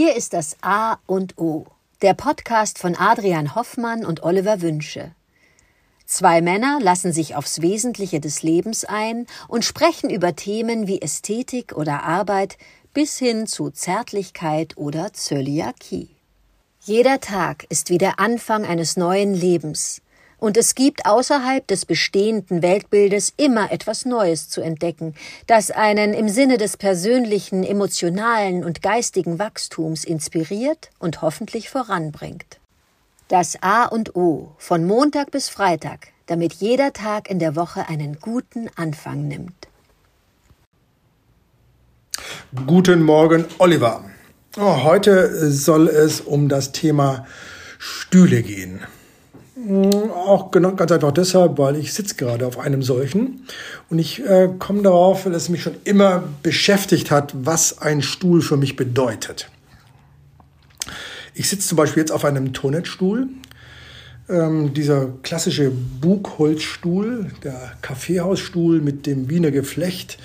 Hier ist das A und O, der Podcast von Adrian Hoffmann und Oliver Wünsche. Zwei Männer lassen sich aufs Wesentliche des Lebens ein und sprechen über Themen wie Ästhetik oder Arbeit bis hin zu Zärtlichkeit oder Zöliakie. Jeder Tag ist wie der Anfang eines neuen Lebens, und es gibt außerhalb des bestehenden Weltbildes immer etwas Neues zu entdecken, das einen im Sinne des persönlichen, emotionalen und geistigen Wachstums inspiriert und hoffentlich voranbringt. Das A und O von Montag bis Freitag, damit jeder Tag in der Woche einen guten Anfang nimmt. Guten Morgen, Oliver. Oh, heute soll es um das Thema Stühle gehen. Auch genau, ganz einfach deshalb, weil ich sitze gerade auf einem solchen und ich äh, komme darauf, weil es mich schon immer beschäftigt hat, was ein Stuhl für mich bedeutet. Ich sitze zum Beispiel jetzt auf einem Tonetstuhl. Ähm, dieser klassische Bugholzstuhl, der Kaffeehausstuhl mit dem Wiener Geflecht,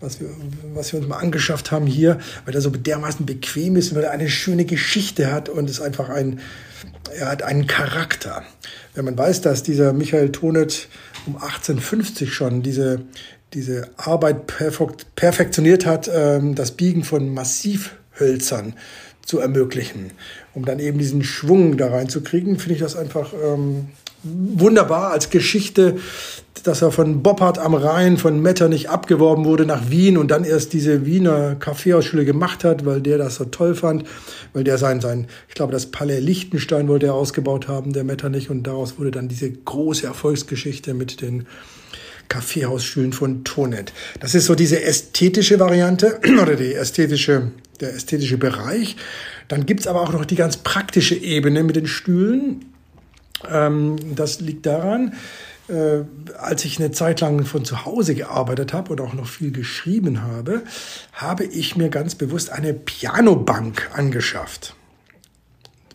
was wir, was wir uns mal angeschafft haben hier, weil er so dermaßen bequem ist, weil er eine schöne Geschichte hat und ist einfach ein, er hat einen Charakter. Wenn man weiß, dass dieser Michael Tonet um 1850 schon diese, diese Arbeit perfektioniert hat, ähm, das Biegen von Massivhölzern zu ermöglichen, um dann eben diesen Schwung da reinzukriegen, finde ich das einfach ähm, wunderbar als Geschichte, dass er von Boppard am Rhein, von Metternich abgeworben wurde nach Wien und dann erst diese Wiener Kaffeehausschule gemacht hat, weil der das so toll fand, weil der sein, sein, ich glaube, das Palais Liechtenstein wollte er ausgebaut haben, der Metternich, und daraus wurde dann diese große Erfolgsgeschichte mit den Kaffeehausstühlen von Tonet. Das ist so diese ästhetische Variante oder die ästhetische, der ästhetische Bereich. Dann gibt's aber auch noch die ganz praktische Ebene mit den Stühlen. Ähm, das liegt daran, äh, als ich eine Zeit lang von zu Hause gearbeitet habe und auch noch viel geschrieben habe, habe ich mir ganz bewusst eine Pianobank angeschafft.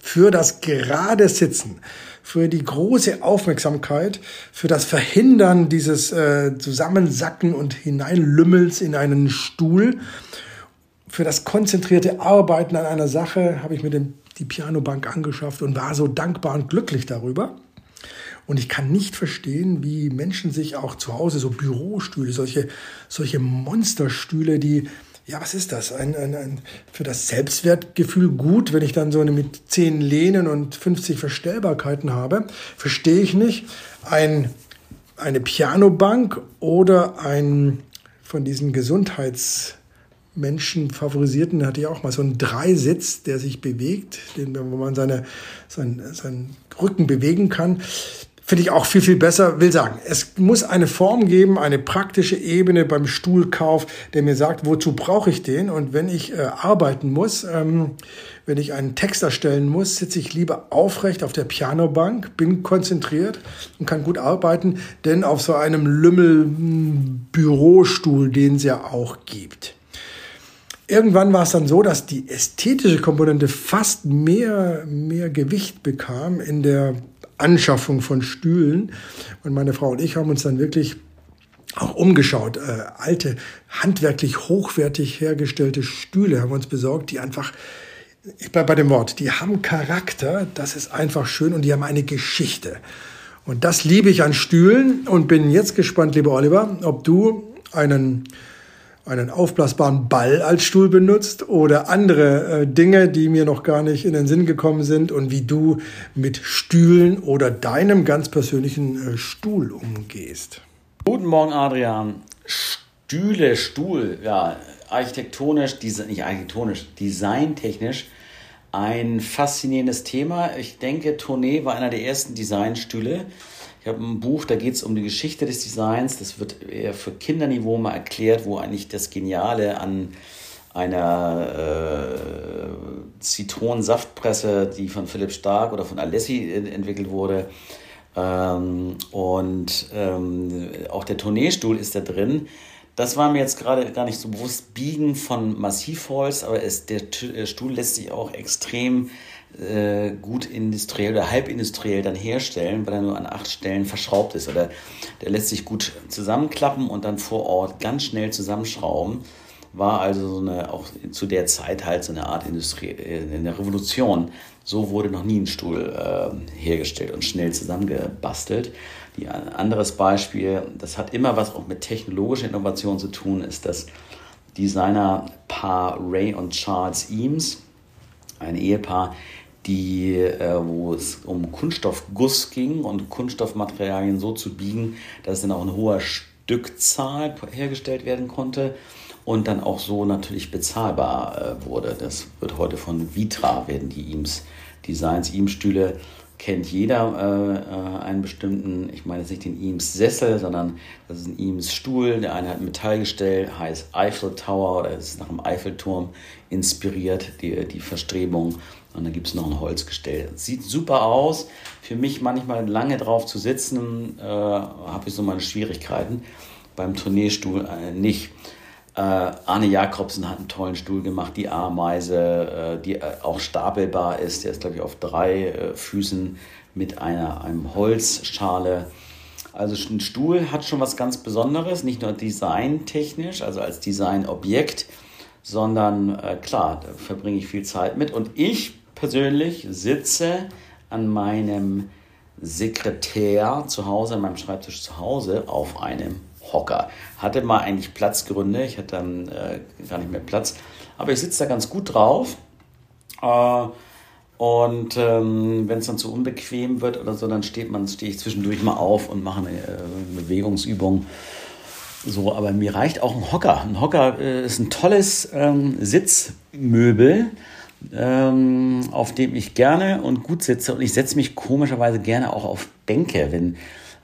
Für das gerade Sitzen, für die große Aufmerksamkeit, für das Verhindern dieses äh, Zusammensacken und Hineinlümmels in einen Stuhl, für das konzentrierte Arbeiten an einer Sache habe ich mir den, die Pianobank angeschafft und war so dankbar und glücklich darüber. Und ich kann nicht verstehen, wie Menschen sich auch zu Hause so Bürostühle, solche, solche Monsterstühle, die, ja, was ist das? Ein, ein, ein, für das Selbstwertgefühl gut, wenn ich dann so eine mit zehn Lehnen und 50 Verstellbarkeiten habe, verstehe ich nicht. Ein, eine Pianobank oder ein von diesen Gesundheitsmenschen favorisierten, hatte ich auch mal so einen Dreisitz, der sich bewegt, den, wo man seine, sein, seinen Rücken bewegen kann. Finde ich auch viel, viel besser. Will sagen, es muss eine Form geben, eine praktische Ebene beim Stuhlkauf, der mir sagt, wozu brauche ich den? Und wenn ich äh, arbeiten muss, ähm, wenn ich einen Text erstellen muss, sitze ich lieber aufrecht auf der Pianobank, bin konzentriert und kann gut arbeiten, denn auf so einem Lümmel-Bürostuhl, den es ja auch gibt. Irgendwann war es dann so, dass die ästhetische Komponente fast mehr, mehr Gewicht bekam in der Anschaffung von Stühlen. Und meine Frau und ich haben uns dann wirklich auch umgeschaut. Äh, alte, handwerklich hochwertig hergestellte Stühle haben wir uns besorgt, die einfach, ich bleibe bei dem Wort, die haben Charakter, das ist einfach schön und die haben eine Geschichte. Und das liebe ich an Stühlen und bin jetzt gespannt, lieber Oliver, ob du einen einen aufblasbaren Ball als Stuhl benutzt oder andere äh, Dinge, die mir noch gar nicht in den Sinn gekommen sind und wie du mit Stühlen oder deinem ganz persönlichen äh, Stuhl umgehst. Guten Morgen, Adrian. Stühle, Stuhl, ja, architektonisch, nicht architektonisch, designtechnisch ein faszinierendes Thema. Ich denke, Tournee war einer der ersten Designstühle. Ich habe ein Buch, da geht es um die Geschichte des Designs. Das wird eher für Kinderniveau mal erklärt, wo eigentlich das Geniale an einer äh, Zitronensaftpresse, die von Philipp Stark oder von Alessi entwickelt wurde. Ähm, und ähm, auch der Tourneestuhl ist da drin. Das war mir jetzt gerade gar nicht so bewusst. Biegen von Massivholz, aber es, der Stuhl lässt sich auch extrem äh, gut industriell oder halbindustriell dann herstellen, weil er nur an acht Stellen verschraubt ist. Oder der lässt sich gut zusammenklappen und dann vor Ort ganz schnell zusammenschrauben. war also so eine, auch zu der Zeit halt so eine Art Industrie, äh, eine Revolution. So wurde noch nie ein Stuhl äh, hergestellt und schnell zusammengebastelt. Die, ein anderes Beispiel, das hat immer was auch mit technologischer Innovation zu tun, ist das Designerpaar Ray und Charles Eames, ein Ehepaar, die, äh, wo es um Kunststoffguss ging und Kunststoffmaterialien so zu biegen, dass dann auch eine hohe Stückzahl hergestellt werden konnte und dann auch so natürlich bezahlbar äh, wurde. Das wird heute von Vitra, werden die Eames Designs, Eames-Stühle kennt jeder äh, einen bestimmten, ich meine jetzt nicht den Eames Sessel, sondern das ist ein Eames Stuhl. Der eine hat ein Metallgestell, heißt Eiffel Tower oder ist nach dem Eiffelturm inspiriert, die, die Verstrebung. Und dann gibt es noch ein Holzgestell. Sieht super aus. Für mich manchmal lange drauf zu sitzen, äh, habe ich so meine Schwierigkeiten. Beim Tourneestuhl äh, nicht. Äh, Arne Jakobsen hat einen tollen Stuhl gemacht, die Ameise, äh, die äh, auch stapelbar ist. Der ist, glaube ich, auf drei äh, Füßen mit einer, einem Holzschale. Also ein Stuhl hat schon was ganz Besonderes, nicht nur designtechnisch, also als Designobjekt, sondern äh, klar, da verbringe ich viel Zeit mit. Und ich persönlich sitze an meinem Sekretär zu Hause, an meinem Schreibtisch zu Hause auf einem Hocker. Hatte mal eigentlich Platzgründe, ich hatte dann äh, gar nicht mehr Platz, aber ich sitze da ganz gut drauf. Äh, und ähm, wenn es dann zu unbequem wird oder so, dann steht man, stehe ich zwischendurch mal auf und mache eine äh, Bewegungsübung. So, aber mir reicht auch ein Hocker. Ein Hocker äh, ist ein tolles ähm, Sitzmöbel, ähm, auf dem ich gerne und gut sitze. Und ich setze mich komischerweise gerne auch auf Bänke, wenn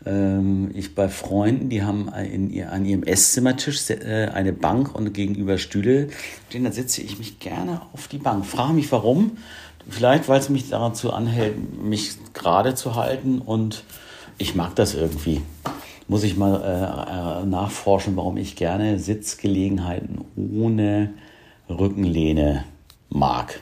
ähm, ich bei Freunden, die haben in ihr, an ihrem Esszimmertisch äh, eine Bank und gegenüber Stühle stehen, dann setze ich mich gerne auf die Bank. Frage mich warum. Vielleicht, weil es mich dazu anhält, mich gerade zu halten und ich mag das irgendwie. Muss ich mal äh, äh nachforschen, warum ich gerne Sitzgelegenheiten ohne Rückenlehne mag.